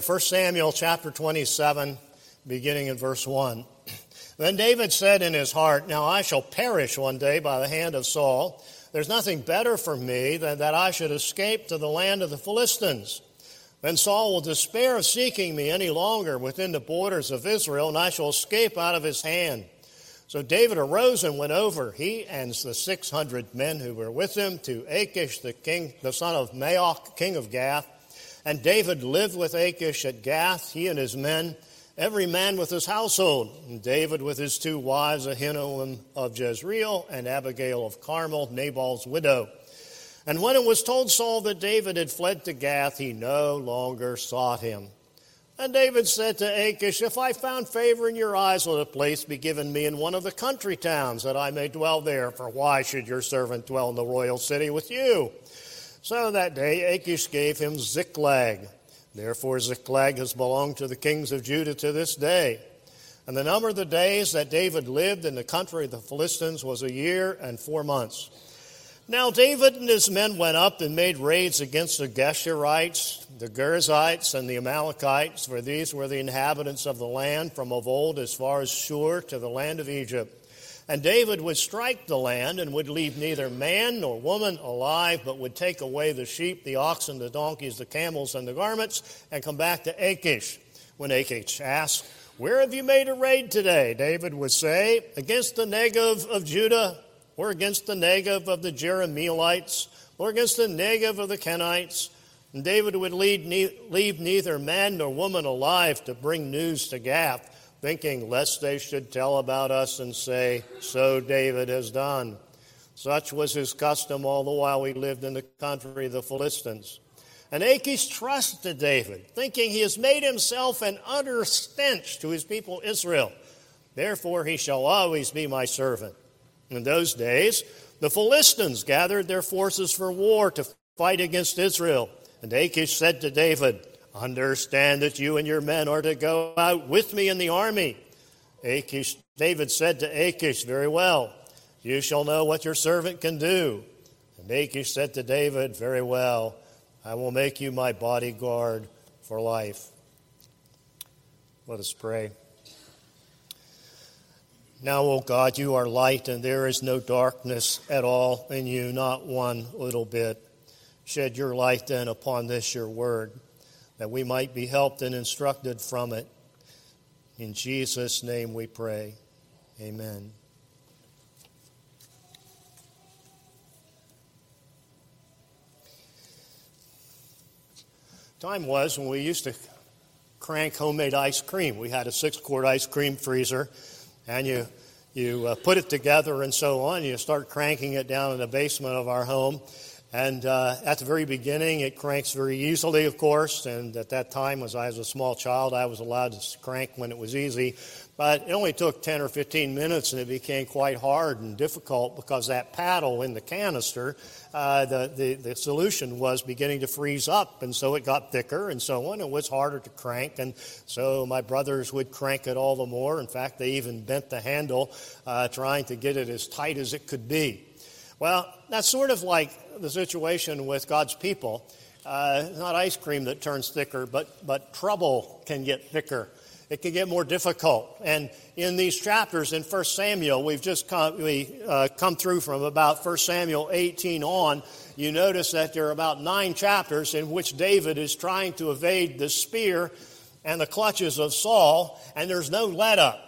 1 Samuel chapter 27, beginning in verse 1. Then David said in his heart, Now I shall perish one day by the hand of Saul. There's nothing better for me than that I should escape to the land of the Philistines. Then Saul will despair of seeking me any longer within the borders of Israel, and I shall escape out of his hand. So David arose and went over, he and the 600 men who were with him, to Achish, the king, the son of Maoch, king of Gath. And David lived with Achish at Gath, he and his men, every man with his household. And David with his two wives, Ahinoam of Jezreel and Abigail of Carmel, Nabal's widow. And when it was told Saul that David had fled to Gath, he no longer sought him. And David said to Achish, If I found favor in your eyes, let a place be given me in one of the country towns, that I may dwell there. For why should your servant dwell in the royal city with you? So that day Achish gave him Ziklag. Therefore Ziklag has belonged to the kings of Judah to this day. And the number of the days that David lived in the country of the Philistines was a year and four months. Now David and his men went up and made raids against the Geshurites, the Girzites, and the Amalekites, for these were the inhabitants of the land from of old as far as Shur to the land of Egypt. And David would strike the land and would leave neither man nor woman alive, but would take away the sheep, the oxen, the donkeys, the camels, and the garments, and come back to Achish. When Achish asked, Where have you made a raid today? David would say, Against the Negev of Judah, or against the Negev of the Jerahmeelites, or against the Negev of the Kenites. And David would leave neither man nor woman alive to bring news to Gath thinking lest they should tell about us and say, So David has done. Such was his custom all the while we lived in the country of the Philistines. And Achish trusted David, thinking he has made himself an utter stench to his people Israel. Therefore he shall always be my servant. In those days, the Philistines gathered their forces for war to fight against Israel. And Achish said to David, Understand that you and your men are to go out with me in the army. Achish, David said to Achish, Very well, you shall know what your servant can do. And Achish said to David, Very well, I will make you my bodyguard for life. Let us pray. Now, O God, you are light, and there is no darkness at all in you, not one little bit. Shed your light then upon this, your word that we might be helped and instructed from it. In Jesus' name we pray. Amen. Time was when we used to crank homemade ice cream. We had a six quart ice cream freezer, and you, you uh, put it together and so on. You start cranking it down in the basement of our home. And uh, at the very beginning, it cranks very easily, of course. And at that time, as I was a small child, I was allowed to crank when it was easy. But it only took 10 or 15 minutes, and it became quite hard and difficult because that paddle in the canister, uh, the, the, the solution was beginning to freeze up. And so it got thicker and so on. It was harder to crank. And so my brothers would crank it all the more. In fact, they even bent the handle, uh, trying to get it as tight as it could be. Well, that's sort of like the situation with God's people. Uh, not ice cream that turns thicker, but, but trouble can get thicker. It can get more difficult. And in these chapters in 1 Samuel, we've just come, we, uh, come through from about 1 Samuel 18 on. You notice that there are about nine chapters in which David is trying to evade the spear and the clutches of Saul, and there's no let up.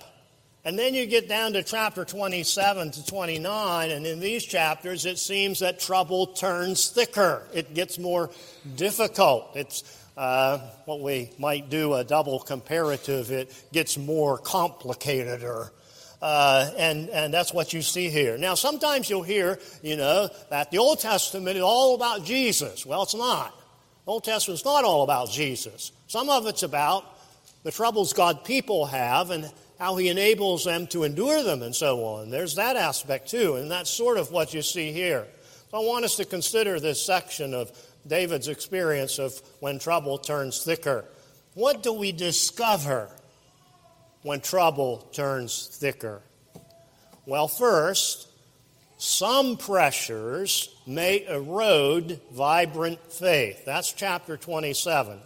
And then you get down to chapter 27 to 29, and in these chapters, it seems that trouble turns thicker. It gets more difficult. It's uh, what we might do a double comparative. It gets more complicated, or uh, and and that's what you see here. Now, sometimes you'll hear, you know, that the Old Testament is all about Jesus. Well, it's not. The Old Testament's not all about Jesus. Some of it's about the troubles God people have and how he enables them to endure them and so on. There's that aspect too, and that's sort of what you see here. So I want us to consider this section of David's experience of when trouble turns thicker. What do we discover when trouble turns thicker? Well, first, some pressures may erode vibrant faith. That's chapter 27.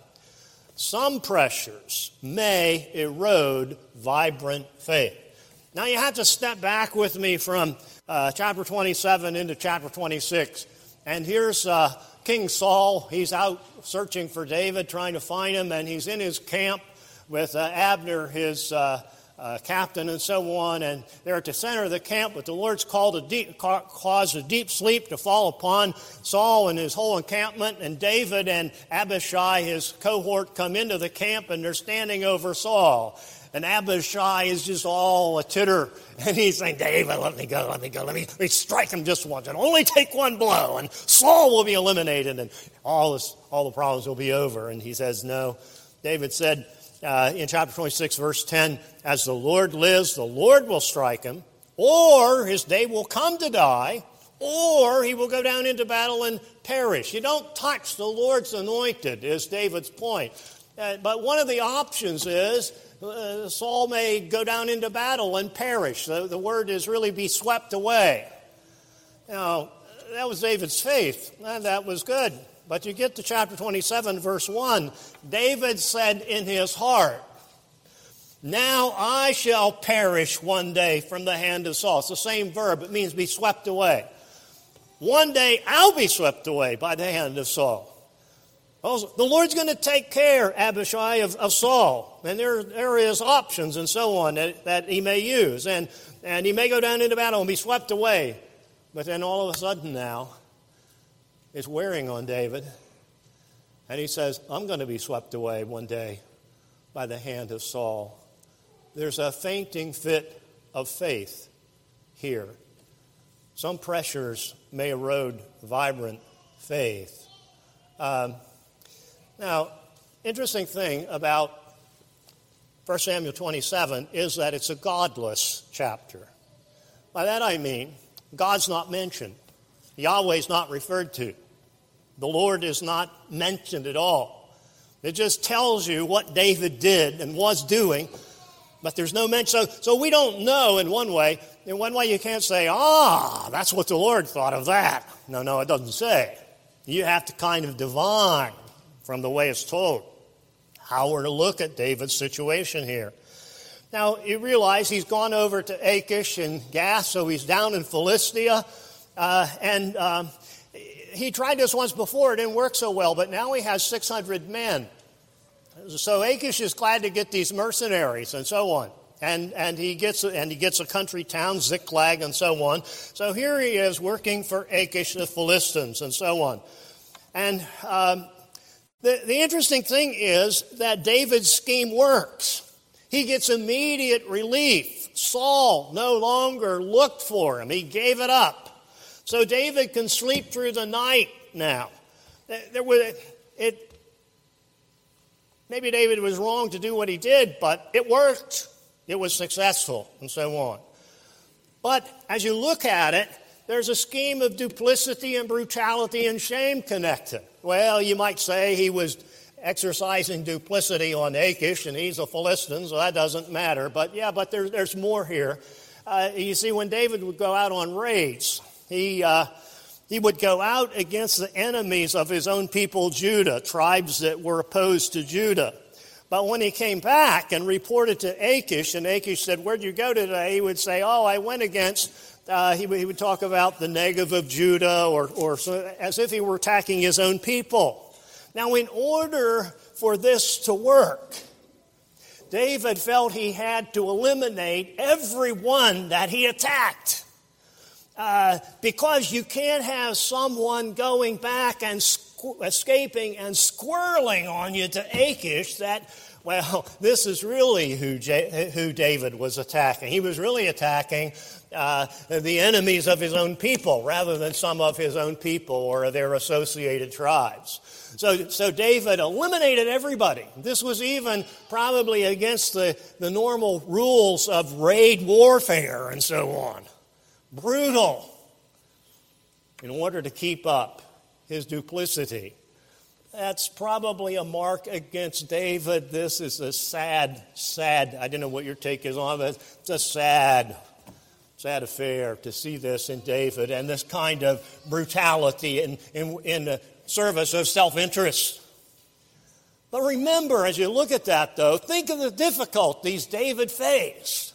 Some pressures may erode vibrant faith. Now, you have to step back with me from uh, chapter 27 into chapter 26. And here's uh, King Saul. He's out searching for David, trying to find him, and he's in his camp with uh, Abner, his uh, captain, and so on. And they're at the center of the camp, but the Lord's called a deep, caused a deep sleep to fall upon Saul and his whole encampment. And David and Abishai, his cohort, come into the camp, and they're standing over Saul. And Abishai is just all a titter. And he's saying, David, let me go, let me go, let me, let me strike him just once and only take one blow. And Saul will be eliminated and all, this, all the problems will be over. And he says, No. David said uh, in chapter 26, verse 10, As the Lord lives, the Lord will strike him, or his day will come to die, or he will go down into battle and perish. You don't touch the Lord's anointed, is David's point. Uh, but one of the options is uh, Saul may go down into battle and perish. The, the word is really be swept away. Now, that was David's faith, and that was good. But you get to chapter 27, verse 1. David said in his heart, Now I shall perish one day from the hand of Saul. It's the same verb, it means be swept away. One day I'll be swept away by the hand of Saul. Also, the Lord's going to take care, Abishai, of, of Saul. And there, there is options and so on that, that he may use. And, and he may go down into battle and be swept away. But then all of a sudden now, it's wearing on David. And he says, I'm going to be swept away one day by the hand of Saul. There's a fainting fit of faith here. Some pressures may erode vibrant faith. Um, now, interesting thing about 1 Samuel 27 is that it's a godless chapter. By that I mean, God's not mentioned. Yahweh's not referred to. The Lord is not mentioned at all. It just tells you what David did and was doing, but there's no mention. So, so we don't know in one way. In one way, you can't say, ah, that's what the Lord thought of that. No, no, it doesn't say. You have to kind of divine from the way it's told. How we're to look at David's situation here. Now, you realize he's gone over to Achish and Gath, so he's down in Philistia. Uh, and um, he tried this once before, it didn't work so well, but now he has 600 men. So Achish is glad to get these mercenaries and so on. And, and, he gets, and he gets a country town, Ziklag, and so on. So here he is working for Achish, the Philistines, and so on. And um, the, the interesting thing is that David's scheme works. He gets immediate relief. Saul no longer looked for him, he gave it up. So David can sleep through the night now. There was, it, maybe David was wrong to do what he did, but it worked. It was successful, and so on. But as you look at it, there's a scheme of duplicity and brutality and shame connected. Well, you might say he was exercising duplicity on Achish and he's a Philistine, so that doesn't matter. But yeah, but there, there's more here. Uh, you see, when David would go out on raids, he, uh, he would go out against the enemies of his own people, Judah, tribes that were opposed to Judah. But when he came back and reported to Achish, and Achish said, Where'd you go today? He would say, Oh, I went against uh, he, he, would talk about the Negev of Judah or, or so, as if he were attacking his own people. Now, in order for this to work, David felt he had to eliminate everyone that he attacked. Uh, because you can't have someone going back and squ- escaping and squirreling on you to Achish that well, this is really who, J- who David was attacking. He was really attacking uh, the enemies of his own people rather than some of his own people or their associated tribes. So, so David eliminated everybody. This was even probably against the, the normal rules of raid warfare and so on. Brutal in order to keep up his duplicity. That's probably a mark against David. This is a sad, sad, I don't know what your take is on it. It's a sad, sad affair to see this in David and this kind of brutality in, in, in the service of self interest. But remember, as you look at that, though, think of the difficulties David faced.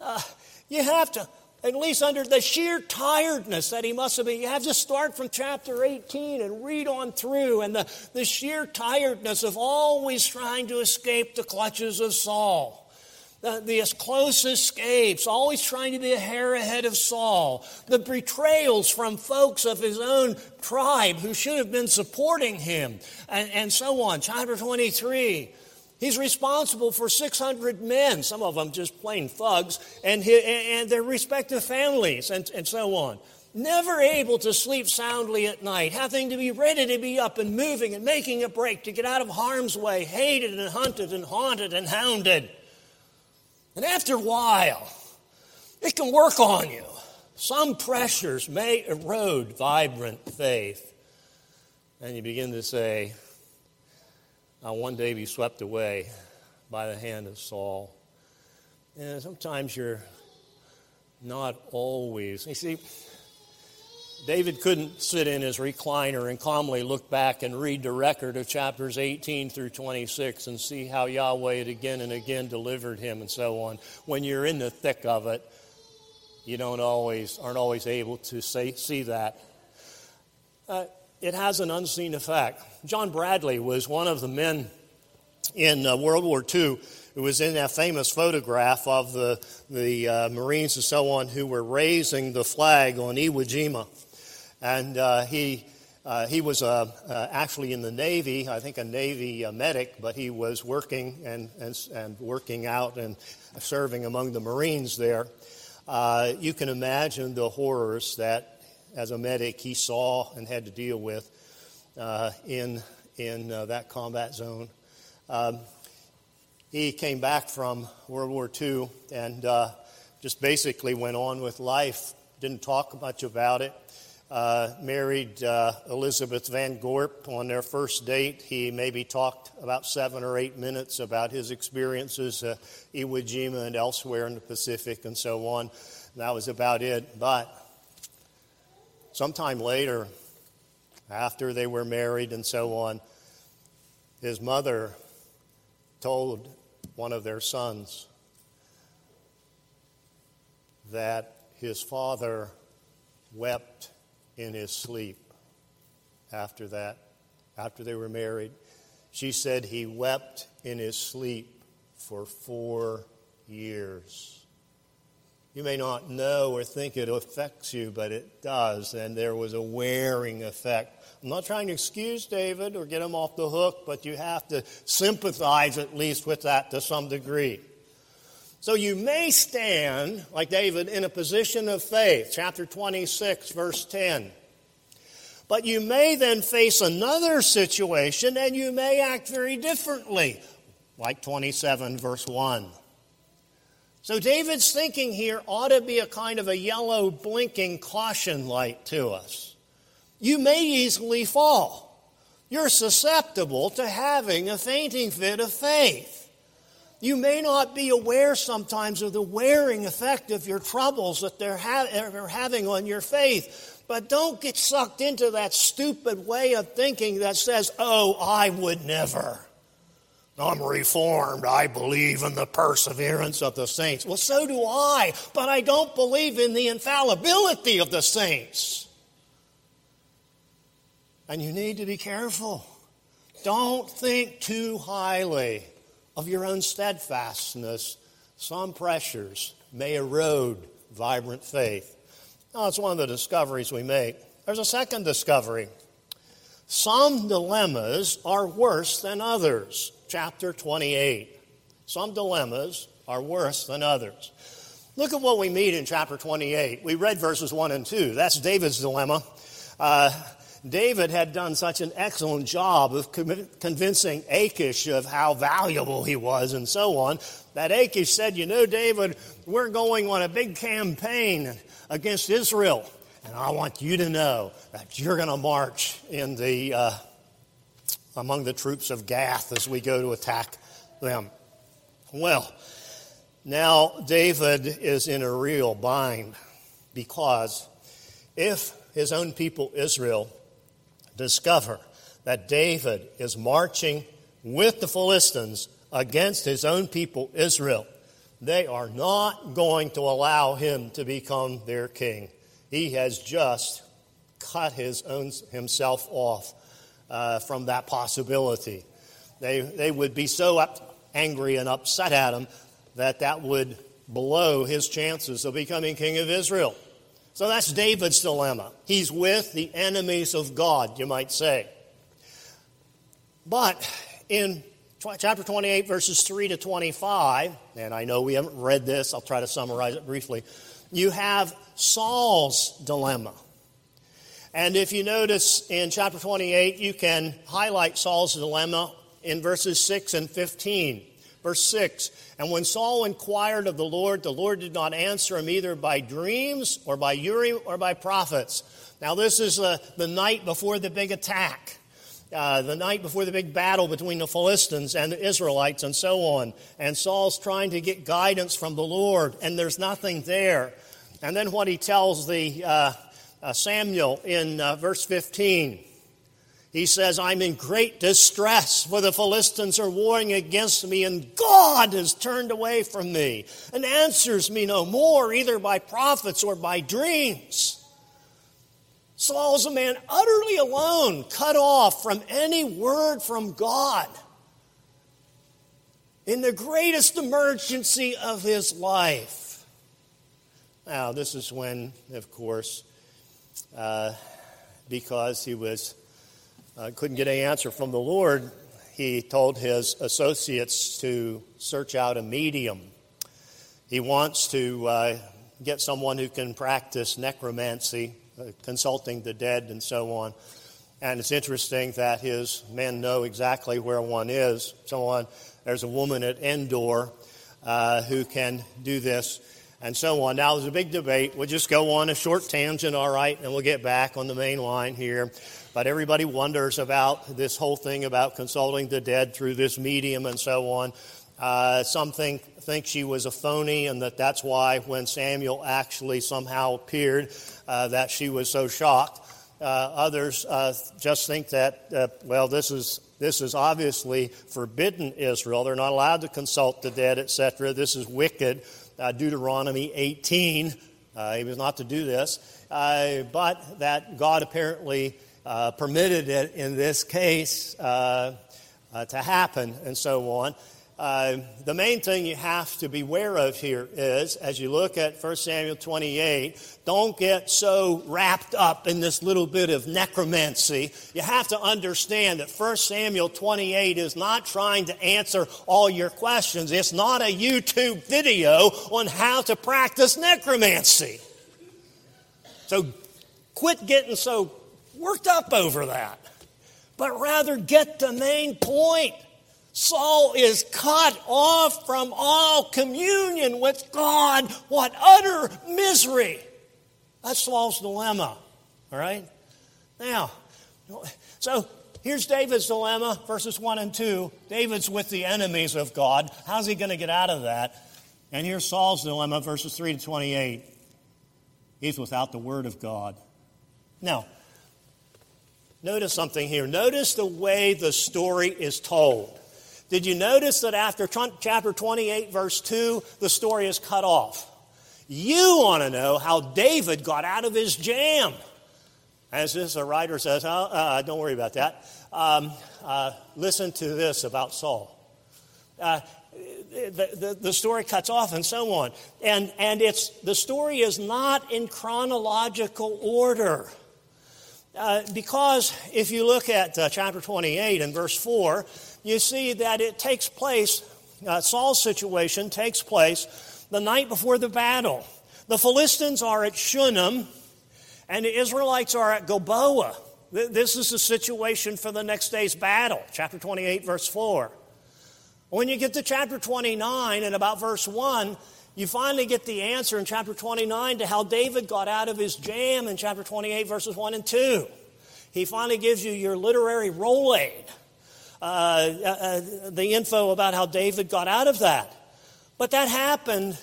Uh, you have to, at least under the sheer tiredness that he must have been, you have to start from chapter 18 and read on through, and the, the sheer tiredness of always trying to escape the clutches of Saul the, the close escapes, always trying to be a hair ahead of Saul, the betrayals from folks of his own tribe who should have been supporting him, and, and so on. Chapter 23. He's responsible for 600 men, some of them just plain thugs, and, his, and their respective families, and, and so on. Never able to sleep soundly at night, having to be ready to be up and moving and making a break to get out of harm's way, hated and hunted and haunted and hounded. And after a while, it can work on you. Some pressures may erode vibrant faith. And you begin to say, I'll one day be swept away by the hand of Saul. And sometimes you're not always. You see, David couldn't sit in his recliner and calmly look back and read the record of chapters 18 through 26 and see how Yahweh had again and again delivered him and so on. When you're in the thick of it, you don't always aren't always able to say, see that. Uh, it has an unseen effect. John Bradley was one of the men in uh, World War II who was in that famous photograph of the, the uh, Marines and so on who were raising the flag on Iwo Jima. And uh, he, uh, he was uh, uh, actually in the Navy, I think a Navy medic, but he was working and, and, and working out and serving among the Marines there. you can imagine the horrors that, as a medic, he saw and had to deal with in, in that combat zone. Um, he came back from World War II and uh, just basically went on with life. Didn't talk much about it uh, married uh, Elizabeth Van Gorp on their first date. He maybe talked about seven or eight minutes about his experiences at Iwo Jima and elsewhere in the Pacific and so on. That was about it. But sometime later, after they were married and so on, his mother told one of their sons that his father wept in his sleep after that, after they were married. She said he wept in his sleep for four years. You may not know or think it affects you, but it does, and there was a wearing effect. I'm not trying to excuse David or get him off the hook, but you have to sympathize at least with that to some degree. So you may stand, like David, in a position of faith, chapter 26, verse 10. But you may then face another situation and you may act very differently, like 27, verse 1. So David's thinking here ought to be a kind of a yellow blinking caution light to us. You may easily fall. You're susceptible to having a fainting fit of faith. You may not be aware sometimes of the wearing effect of your troubles that they're, ha- they're having on your faith. But don't get sucked into that stupid way of thinking that says, oh, I would never. I'm reformed. I believe in the perseverance of the saints. Well, so do I, but I don't believe in the infallibility of the saints. And you need to be careful. Don't think too highly of your own steadfastness, some pressures may erode vibrant faith. That's one of the discoveries we make. There's a second discovery. Some dilemmas are worse than others. Chapter 28. Some dilemmas are worse than others. Look at what we meet in chapter 28. We read verses 1 and 2. That's David's dilemma. Uh, David had done such an excellent job of convincing Achish of how valuable he was and so on that Achish said, You know, David, we're going on a big campaign against Israel, and I want you to know that you're going to march in the, uh, among the troops of Gath as we go to attack them. Well, now David is in a real bind because if his own people, Israel, discover that David is marching with the Philistines against his own people, Israel. They are not going to allow him to become their king. He has just cut his own, himself off uh, from that possibility. They, they would be so up, angry and upset at him that that would blow his chances of becoming king of Israel. So that's David's dilemma. He's with the enemies of God, you might say. But in chapter 28, verses 3 to 25, and I know we haven't read this, I'll try to summarize it briefly. You have Saul's dilemma. And if you notice in chapter 28, you can highlight Saul's dilemma in verses 6 and 15. Verse 6 And when Saul inquired of the Lord, the Lord did not answer him either by dreams or by Urim or by prophets. Now, this is uh, the night before the big attack. Uh, the night before the big battle between the Philistines and the Israelites and so on. And Saul's trying to get guidance from the Lord, and there's nothing there. And then what he tells the uh, uh, Samuel in uh, verse 15. He says, I'm in great distress, for the Philistines are warring against me, and God has turned away from me and answers me no more, either by prophets or by dreams. Saul's a man utterly alone, cut off from any word from God. In the greatest emergency of his life. Now, this is when, of course, uh, because he was uh, couldn't get any answer from the Lord, he told his associates to search out a medium. He wants to uh, get someone who can practice necromancy, uh, consulting the dead, and so on. And it's interesting that his men know exactly where one is. Someone, there's a woman at Endor uh, who can do this and so on. Now, there's a big debate. We'll just go on a short tangent, all right, and we'll get back on the main line here. But everybody wonders about this whole thing about consulting the dead through this medium and so on. Uh, some think, think she was a phony, and that that's why when Samuel actually somehow appeared, uh, that she was so shocked. Uh, others uh, just think that, uh, well, this is this is obviously forbidden Israel. They're not allowed to consult the dead, etc. This is wicked uh, Deuteronomy 18. Uh, he was not to do this, uh, but that God apparently uh, permitted it in this case uh, to happen, and so on. Uh, the main thing you have to beware of here is, as you look at 1 Samuel 28, don't get so wrapped up in this little bit of necromancy. You have to understand that 1 Samuel 28 is not trying to answer all your questions. It's not a YouTube video on how to practice necromancy. So quit getting so worked up over that, but rather get the main point. Saul is cut off from all communion with God. What utter misery! That's Saul's dilemma. All right? Now, so here's David's dilemma, verses 1 and 2. David's with the enemies of God. How's he going to get out of that? And here's Saul's dilemma, verses 3 to 28. He's without the word of God. Now, notice something here. Notice the way the story is told. Did you notice that after chapter 28, verse 2, the story is cut off? You want to know how David got out of his jam. As this a writer says, oh, uh, don't worry about that. Um, uh, listen to this about Saul. Uh, the, the, the, story cuts off and so on. And, and it's, the story is not in chronological order. Uh, because if you look at uh, chapter 28 and verse 4, you see that it takes place, uh, Saul's situation takes place the night before the battle. The Philistines are at Shunem, and the Israelites are at Gilboa. This is the situation for the next day's battle, chapter 28, verse 4. When you get to chapter 29 and about verse 1, you finally get the answer in chapter 29 to how David got out of his jam in chapter 28, verses 1 and 2. He finally gives you your literary roll aid uh, uh, the info about how David got out of that. But that happened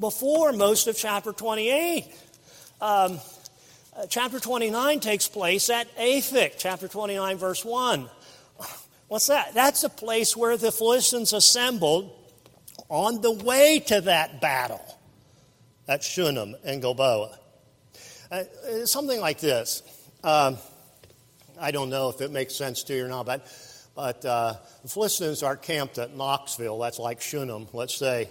before most of chapter 28. Um, uh, chapter 29 takes place at Aphek, chapter 29, verse 1. What's that? That's a place where the Philistines assembled on the way to that battle at Shunem and Gilboa. Uh, something like this. Um, I don't know if it makes sense to you or not, but, but uh, the Philistines are camped at Knoxville. That's like Shunem, let's say.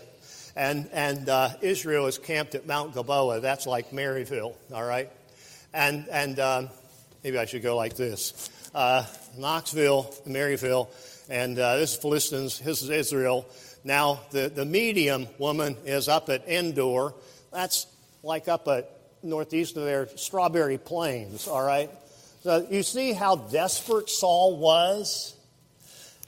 And, and uh, Israel is camped at Mount Gilboa. That's like Maryville, all right? And, and um, maybe I should go like this uh, Knoxville, Maryville, and uh, this is Philistines, this is Israel. Now, the, the medium woman is up at Endor. That's like up at northeast of there, Strawberry Plains, all right? So you see how desperate Saul was?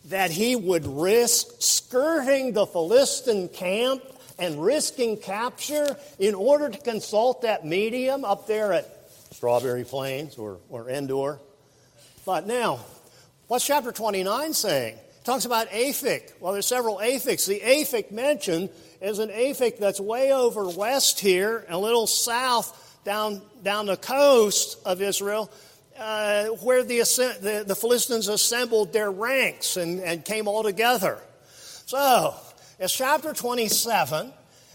That he would risk skirting the Philistine camp and risking capture in order to consult that medium up there at Strawberry Plains or, or Endor. But now, what's chapter 29 saying? Talks about Aphek. Well, there's several Apheks. The Aphek mentioned is an Aphek that's way over west here, a little south down, down the coast of Israel, uh, where the, the, the, Philistines assembled their ranks and, and came all together. So, it's chapter 27,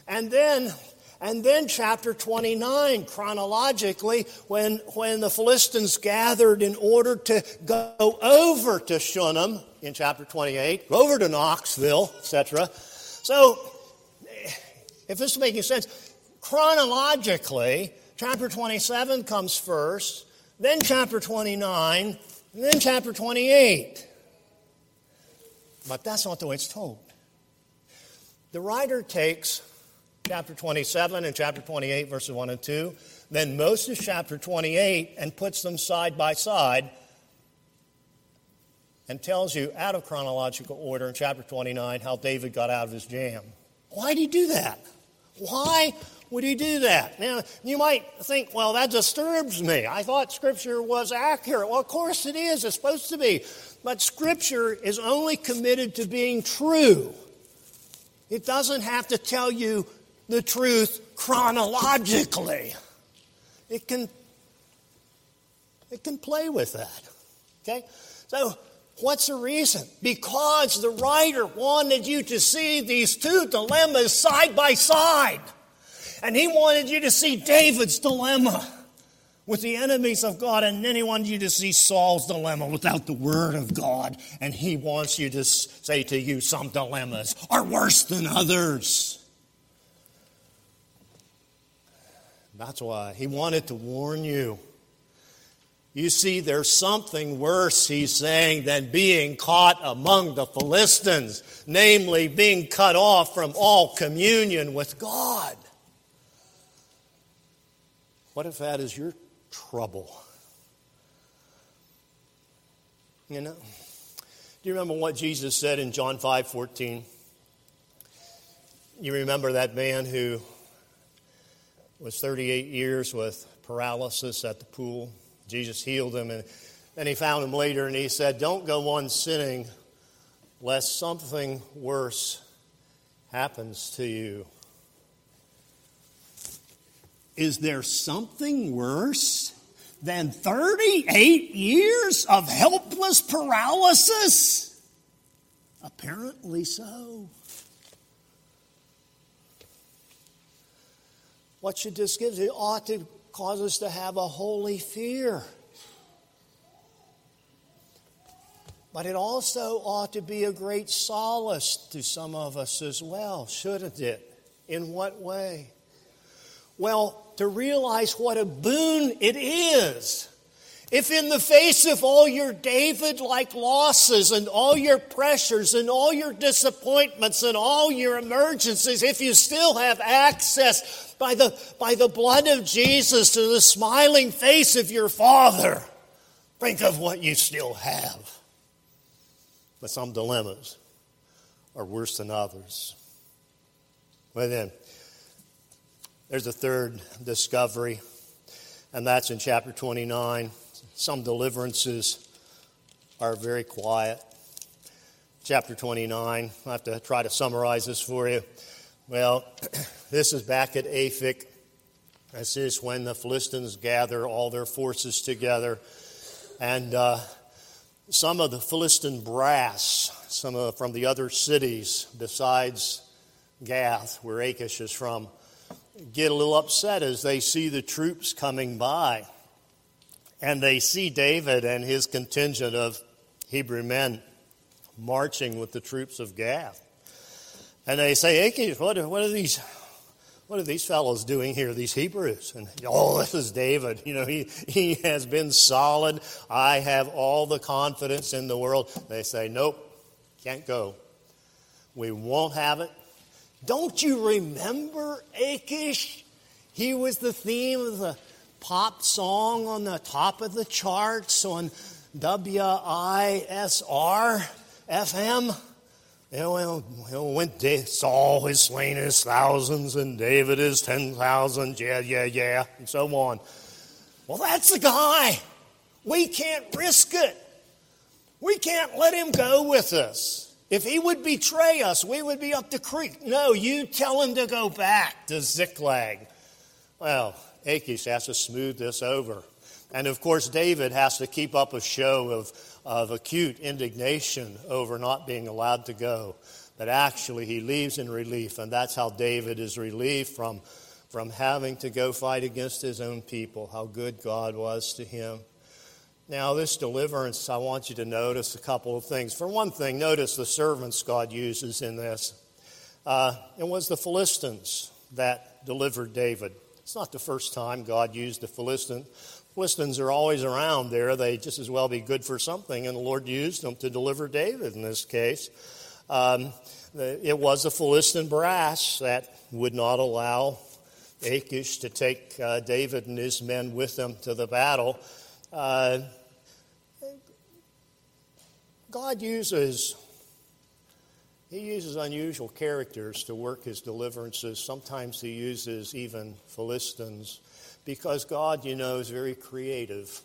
and then and then chapter 29 chronologically when, when the Philistines gathered in order to go over to Shunem in chapter 28, go over to Knoxville, etc. So, if this is making sense, chronologically, chapter 27 comes first, then chapter 29, and then chapter 28. But that's not the way it's told. The writer takes chapter 27 and chapter 28, verses 1 and 2, then Moses chapter 28 and puts them side by side and tells you out of chronological order in chapter 29 how David got out of his jam. Why did he do that? Why would he do that? Now, you might think, well, that disturbs me. I thought Scripture was accurate. Well, of course it is. It's supposed to be. But Scripture is only committed to being true. It doesn't have to tell you the truth chronologically. It can, it can play with that. Okay? So, what's the reason? Because the writer wanted you to see these two dilemmas side by side. And he wanted you to see David's dilemma with the enemies of God, and then he wanted you to see Saul's dilemma without the word of God. And he wants you to say to you, some dilemmas are worse than others. That's why he wanted to warn you. You see, there's something worse, he's saying, than being caught among the Philistines, namely being cut off from all communion with God. What if that is your trouble? You know? Do you remember what Jesus said in John 5 14? You remember that man who was 38 years with paralysis at the pool. Jesus healed him, and then he found him later and he said, Don't go on sinning lest something worse happens to you. Is there something worse than 38 years of helpless paralysis? Apparently so. What should this give? It ought to cause us to have a holy fear. But it also ought to be a great solace to some of us as well, shouldn't it? In what way? Well, to realize what a boon it is if in the face of all your David like losses and all your pressures and all your disappointments and all your emergencies, if you still have access by the, by the blood of Jesus to the smiling face of your Father, think of what you still have. But some dilemmas are worse than others. Well, then, there's a third discovery, and that's in chapter 29 some deliverances are very quiet. Chapter 29, I have to try to summarize this for you. Well, this is back at Aphek. This is when the Philistines gather all their forces together. And uh, some of the Philistine brass, some of, from the other cities besides Gath, where Achish is from, get a little upset as they see the troops coming by. And they see David and his contingent of Hebrew men marching with the troops of Gath. And they say, Achish, what are, what are these what are these fellows doing here, these Hebrews? And, oh, this is David. You know, he, he has been solid. I have all the confidence in the world. They say, nope, can't go. We won't have it. Don't you remember Achish? He was the theme of the pop song on the top of the charts on WISR FM. Know, well, well, when Saul has slain his thousands and David his ten thousand, yeah, yeah, yeah, and so on. Well, that's the guy. We can't risk it. We can't let him go with us. If he would betray us, we would be up the creek. No, you tell him to go back to Ziklag. Well, Achish has to smooth this over. And of course, David has to keep up a show of, of acute indignation over not being allowed to go. But actually, he leaves in relief, and that's how David is relieved from, from having to go fight against his own people, how good God was to him. Now, this deliverance, I want you to notice a couple of things. For one thing, notice the servants God uses in this. Uh, it was the Philistines that delivered David. It's not the first time God used the Philistines. Philistines are always around there. They just as well be good for something, and the Lord used them to deliver David in this case. Um, it was the Philistine brass that would not allow Achish to take uh, David and his men with them to the battle. Uh, God uses he uses unusual characters to work his deliverances. Sometimes he uses even Philistines because God, you know, is very creative.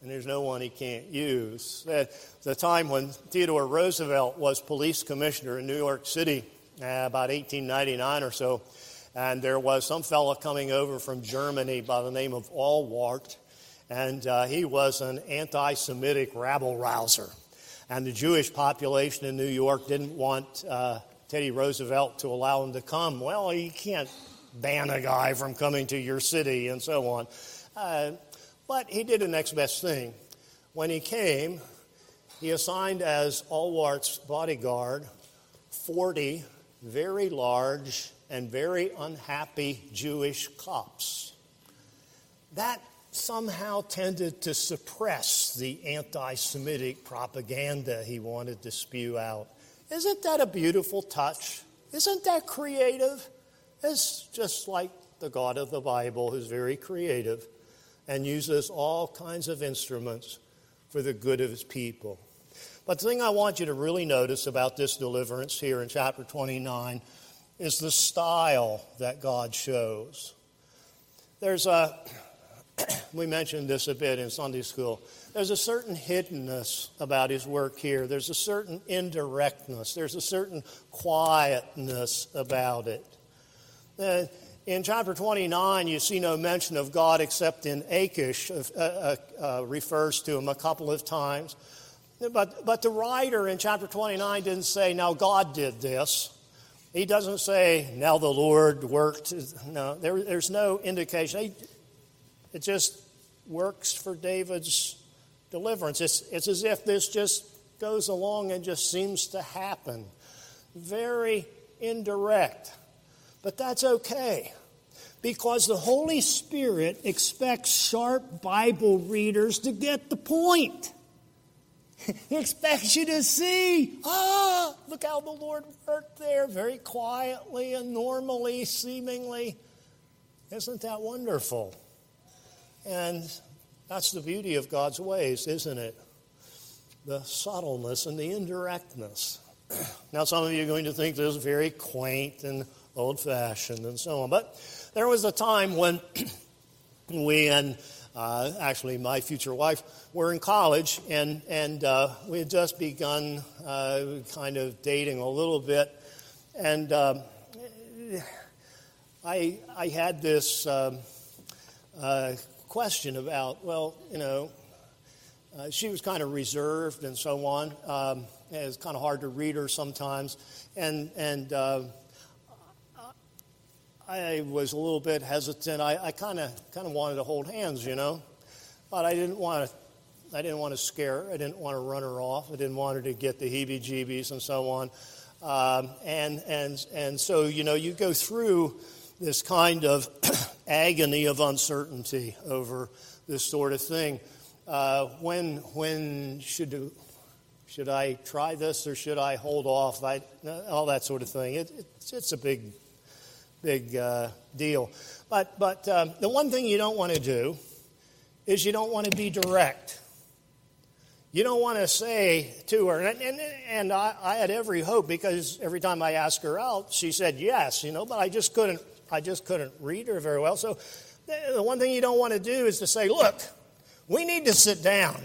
And there's no one he can't use. At the time when Theodore Roosevelt was police commissioner in New York City, uh, about 1899 or so, and there was some fellow coming over from Germany by the name of Ahlwardt, and uh, he was an anti Semitic rabble rouser. And the Jewish population in New York didn't want uh, Teddy Roosevelt to allow him to come. Well, he can't ban a guy from coming to your city and so on. Uh, but he did the next best thing. When he came, he assigned as Ahlwardt's bodyguard 40 very large and very unhappy Jewish cops. That somehow tended to suppress the anti Semitic propaganda he wanted to spew out. Isn't that a beautiful touch? Isn't that creative? Is just like the God of the Bible, who's very creative and uses all kinds of instruments for the good of his people. But the thing I want you to really notice about this deliverance here in chapter 29 is the style that God shows. There's a, we mentioned this a bit in Sunday school. There's a certain hiddenness about his work here. There's a certain indirectness. There's a certain quietness about it. Uh, in chapter 29, you see no mention of God except in Achish, uh, uh, uh, refers to him a couple of times. But, but the writer in chapter 29 didn't say, now God did this. He doesn't say, now the Lord worked. No, there, there's no indication. He, It just works for David's deliverance. It's, it's as if this just goes along and just seems to happen. Very indirect. But that's okay because the Holy Spirit expects sharp Bible readers to get the point. he expects you to see, ah, look how the Lord worked there very quietly and normally, seemingly. Isn't that wonderful? And that's the beauty of God's ways, isn't it? The subtleness and the indirectness. now, some of you are going to think this is very quaint and old fashioned and so on. But there was a time when we and uh, actually my future wife were in college and, and uh, we had just begun uh, kind of dating a little bit. And um, I, I had this um, uh, question about, well, you know, uh, she was kind of reserved and so on. Um, it was kind of hard to read her sometimes. And, and uh, I was a little bit hesitant. I kind of kind of wanted to hold hands, you know, but I didn't want to. I didn't want to scare her. I didn't want to run her off. I didn't want her to get the heebie-jeebies and so on. Um, and and and so you know you go through this kind of agony of uncertainty over this sort of thing. Uh, when when should do, should I try this or should I hold off? I, all that sort of thing. It, it's, it's a big big uh, deal. But, but um, the one thing you don't want to do is you don't want to be direct. You don't want to say to her, and, and, and I, I, had every hope because every time I asked her out, she said yes, you know, but I just couldn't, I just couldn't read her very well. So the one thing you don't want to do is to say, look, we need to sit down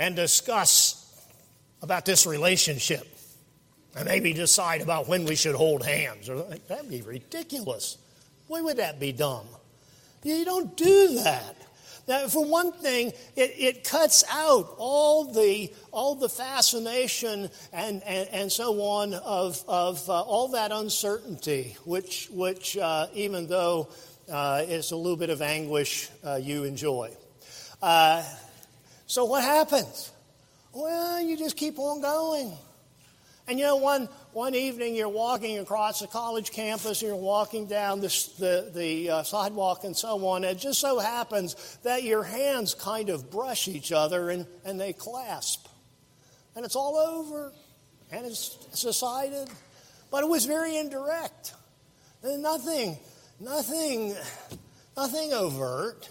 and discuss about this relationship and maybe decide about when we should hold hands. That'd be ridiculous. Why would that be dumb? You don't do that. Now, for one thing, it, it cuts out all the, all the fascination and, and, and so on of, of uh, all that uncertainty, which, which uh, even though uh, it's a little bit of anguish, uh, you enjoy. Uh, so, what happens? Well, you just keep on going. And you know, one, one evening you're walking across the college campus, and you're walking down this, the, the uh, sidewalk and so on. It just so happens that your hands kind of brush each other and, and they clasp. And it's all over and it's, it's decided. But it was very indirect. And nothing, nothing, nothing overt.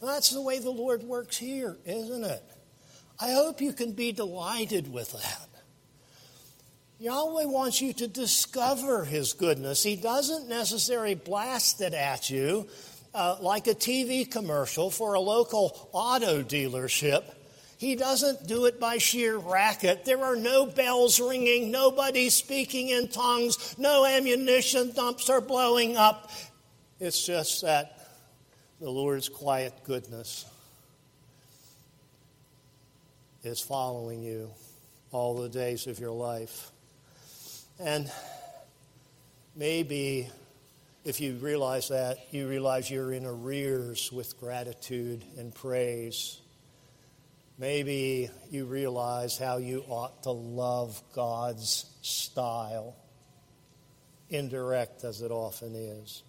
And that's the way the Lord works here, isn't it? I hope you can be delighted with that. Yahweh wants you to discover His goodness. He doesn't necessarily blast it at you uh, like a TV commercial for a local auto dealership. He doesn't do it by sheer racket. There are no bells ringing, nobody speaking in tongues, no ammunition dumps are blowing up. It's just that the Lord's quiet goodness is following you all the days of your life. And maybe if you realize that, you realize you're in arrears with gratitude and praise. Maybe you realize how you ought to love God's style, indirect as it often is.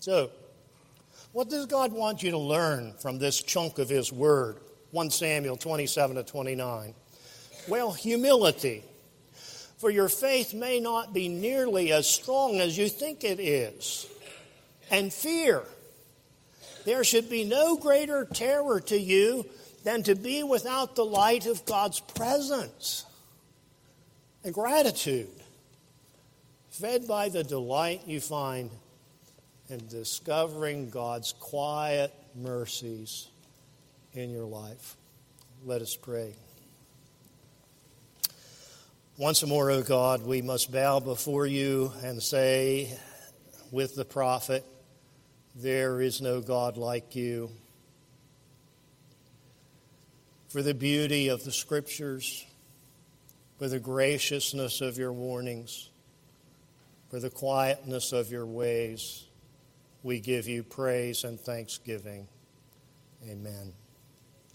So, what does God want you to learn from this chunk of His Word? 1 Samuel 27 to 29. Well, humility for your faith may not be nearly as strong as you think it is. And fear. There should be no greater terror to you than to be without the light of God's presence. And gratitude, fed by the delight you find in discovering God's quiet mercies in your life. Let us pray. Once more, O God, we must bow before you and say with the prophet, There is no God like you. For the beauty of the scriptures, for the graciousness of your warnings, for the quietness of your ways, we give you praise and thanksgiving. Amen.